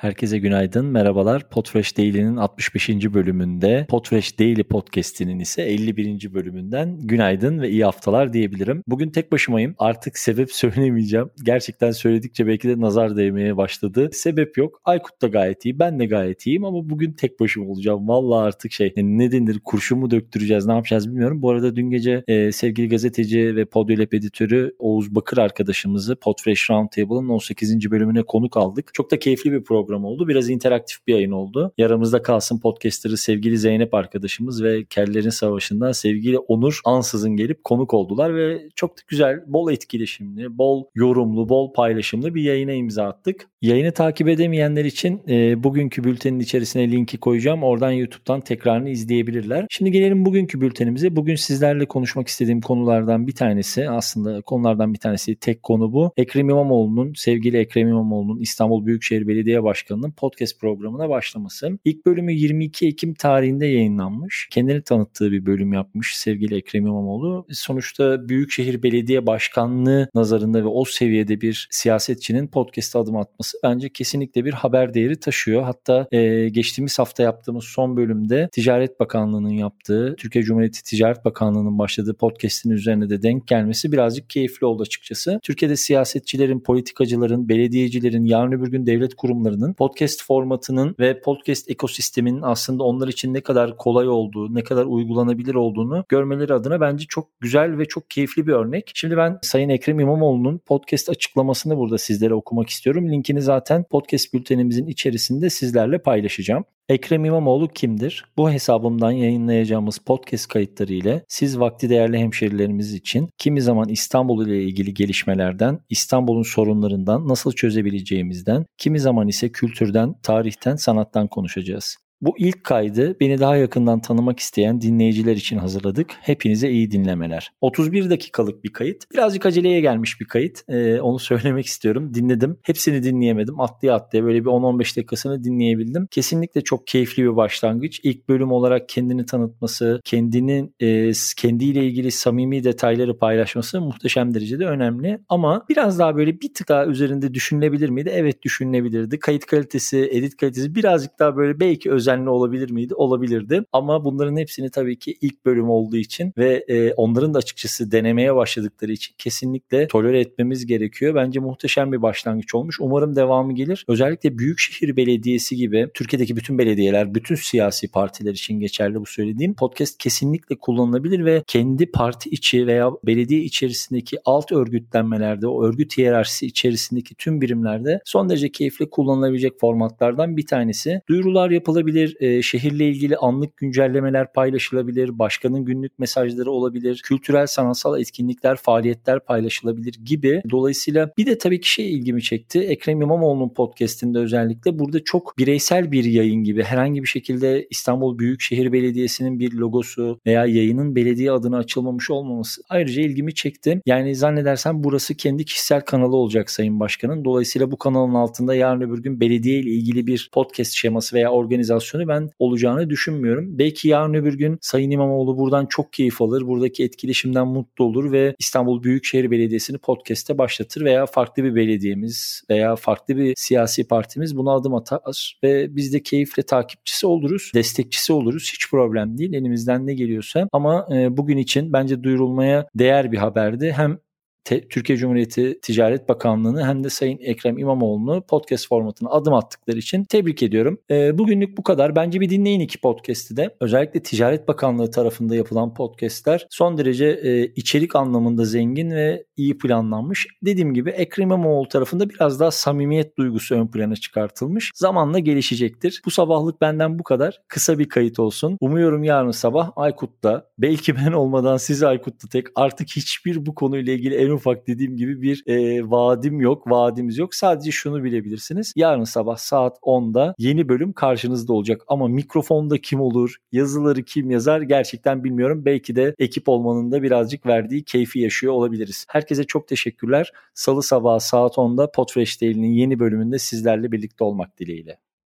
Herkese günaydın, merhabalar. Podfresh Daily'nin 65. bölümünde, Podfresh Daily Podcast'inin ise 51. bölümünden günaydın ve iyi haftalar diyebilirim. Bugün tek başımayım. Artık sebep söylemeyeceğim. Gerçekten söyledikçe belki de nazar değmeye başladı. Sebep yok. Aykut da gayet iyi, ben de gayet iyiyim ama bugün tek başıma olacağım. Vallahi artık şey ne denir kurşun mu döktüreceğiz ne yapacağız bilmiyorum. Bu arada dün gece e, sevgili gazeteci ve Podyolep editörü Oğuz Bakır arkadaşımızı Podfresh Roundtable'ın 18. bölümüne konuk aldık. Çok da keyifli bir program program oldu. Biraz interaktif bir yayın oldu. Yaramızda kalsın podcaster'ı sevgili Zeynep arkadaşımız ve Kellerin Savaşı'ndan sevgili Onur ansızın gelip konuk oldular ve çok da güzel, bol etkileşimli, bol yorumlu, bol paylaşımlı bir yayına imza attık. Yayını takip edemeyenler için e, bugünkü bültenin içerisine linki koyacağım. Oradan YouTube'dan tekrarını izleyebilirler. Şimdi gelelim bugünkü bültenimize. Bugün sizlerle konuşmak istediğim konulardan bir tanesi aslında konulardan bir tanesi tek konu bu. Ekrem İmamoğlu'nun, sevgili Ekrem İmamoğlu'nun İstanbul Büyükşehir Belediye Başkanı Başkanı'nın podcast programına başlaması. İlk bölümü 22 Ekim tarihinde yayınlanmış. Kendini tanıttığı bir bölüm yapmış sevgili Ekrem İmamoğlu. Sonuçta Büyükşehir Belediye Başkanlığı nazarında ve o seviyede bir siyasetçinin podcast'a adım atması bence kesinlikle bir haber değeri taşıyor. Hatta e, geçtiğimiz hafta yaptığımız son bölümde Ticaret Bakanlığı'nın yaptığı, Türkiye Cumhuriyeti Ticaret Bakanlığı'nın başladığı podcast'in üzerine de denk gelmesi birazcık keyifli oldu açıkçası. Türkiye'de siyasetçilerin, politikacıların, belediyecilerin, yarın öbür gün devlet kurumlarının podcast formatının ve podcast ekosisteminin aslında onlar için ne kadar kolay olduğu, ne kadar uygulanabilir olduğunu görmeleri adına bence çok güzel ve çok keyifli bir örnek. Şimdi ben Sayın Ekrem İmamoğlu'nun podcast açıklamasını burada sizlere okumak istiyorum. Linkini zaten podcast bültenimizin içerisinde sizlerle paylaşacağım. Ekrem İmamoğlu kimdir? Bu hesabımdan yayınlayacağımız podcast kayıtları ile siz vakti değerli hemşerilerimiz için kimi zaman İstanbul ile ilgili gelişmelerden, İstanbul'un sorunlarından nasıl çözebileceğimizden, kimi zaman ise kültürden, tarihten, sanattan konuşacağız. Bu ilk kaydı beni daha yakından tanımak isteyen dinleyiciler için hazırladık. Hepinize iyi dinlemeler. 31 dakikalık bir kayıt. Birazcık aceleye gelmiş bir kayıt. Ee, onu söylemek istiyorum. Dinledim. Hepsini dinleyemedim. Atlaya atlaya böyle bir 10-15 dakikasını dinleyebildim. Kesinlikle çok keyifli bir başlangıç. İlk bölüm olarak kendini tanıtması, kendinin e, kendiyle ilgili samimi detayları paylaşması muhteşem derecede önemli. Ama biraz daha böyle bir tık daha üzerinde düşünülebilir miydi? Evet düşünülebilirdi. Kayıt kalitesi, edit kalitesi birazcık daha böyle belki özel özenli olabilir miydi? Olabilirdi. Ama bunların hepsini tabii ki ilk bölüm olduğu için ve e, onların da açıkçası denemeye başladıkları için kesinlikle tolere etmemiz gerekiyor. Bence muhteşem bir başlangıç olmuş. Umarım devamı gelir. Özellikle Büyükşehir Belediyesi gibi Türkiye'deki bütün belediyeler, bütün siyasi partiler için geçerli bu söylediğim. Podcast kesinlikle kullanılabilir ve kendi parti içi veya belediye içerisindeki alt örgütlenmelerde, o örgüt hiyerarşisi içerisindeki tüm birimlerde son derece keyifli kullanılabilecek formatlardan bir tanesi. Duyurular yapılabilir olabilir, e, şehirle ilgili anlık güncellemeler paylaşılabilir, başkanın günlük mesajları olabilir, kültürel sanatsal etkinlikler, faaliyetler paylaşılabilir gibi. Dolayısıyla bir de tabii ki şey ilgimi çekti. Ekrem İmamoğlu'nun podcastinde özellikle burada çok bireysel bir yayın gibi herhangi bir şekilde İstanbul Büyükşehir Belediyesi'nin bir logosu veya yayının belediye adına açılmamış olmaması ayrıca ilgimi çekti. Yani zannedersem burası kendi kişisel kanalı olacak Sayın Başkan'ın. Dolayısıyla bu kanalın altında yarın öbür gün belediye ile ilgili bir podcast şeması veya organizasyon operasyonu ben olacağını düşünmüyorum. Belki yarın öbür gün Sayın İmamoğlu buradan çok keyif alır. Buradaki etkileşimden mutlu olur ve İstanbul Büyükşehir Belediyesi'ni podcast'te başlatır veya farklı bir belediyemiz veya farklı bir siyasi partimiz buna adım atar ve biz de keyifle takipçisi oluruz, destekçisi oluruz. Hiç problem değil elimizden ne geliyorsa ama e, bugün için bence duyurulmaya değer bir haberdi. Hem Te- Türkiye Cumhuriyeti Ticaret Bakanlığı'nı hem de Sayın Ekrem İmamoğlu'nu podcast formatına adım attıkları için tebrik ediyorum. E, bugünlük bu kadar. Bence bir dinleyin iki podcast'i de. Özellikle Ticaret Bakanlığı tarafında yapılan podcast'ler son derece e, içerik anlamında zengin ve iyi planlanmış. Dediğim gibi Ekrem İmamoğlu tarafında biraz daha samimiyet duygusu ön plana çıkartılmış. Zamanla gelişecektir. Bu sabahlık benden bu kadar. Kısa bir kayıt olsun. Umuyorum yarın sabah Aykut'ta belki ben olmadan siz Aykut'ta tek artık hiçbir bu konuyla ilgili en ufak dediğim gibi bir e, vaadim yok, vaadimiz yok. Sadece şunu bilebilirsiniz. Yarın sabah saat 10'da yeni bölüm karşınızda olacak. Ama mikrofonda kim olur, yazıları kim yazar gerçekten bilmiyorum. Belki de ekip olmanın da birazcık verdiği keyfi yaşıyor olabiliriz. Herkese çok teşekkürler. Salı sabahı saat 10'da Podfresh Daily'nin yeni bölümünde sizlerle birlikte olmak dileğiyle.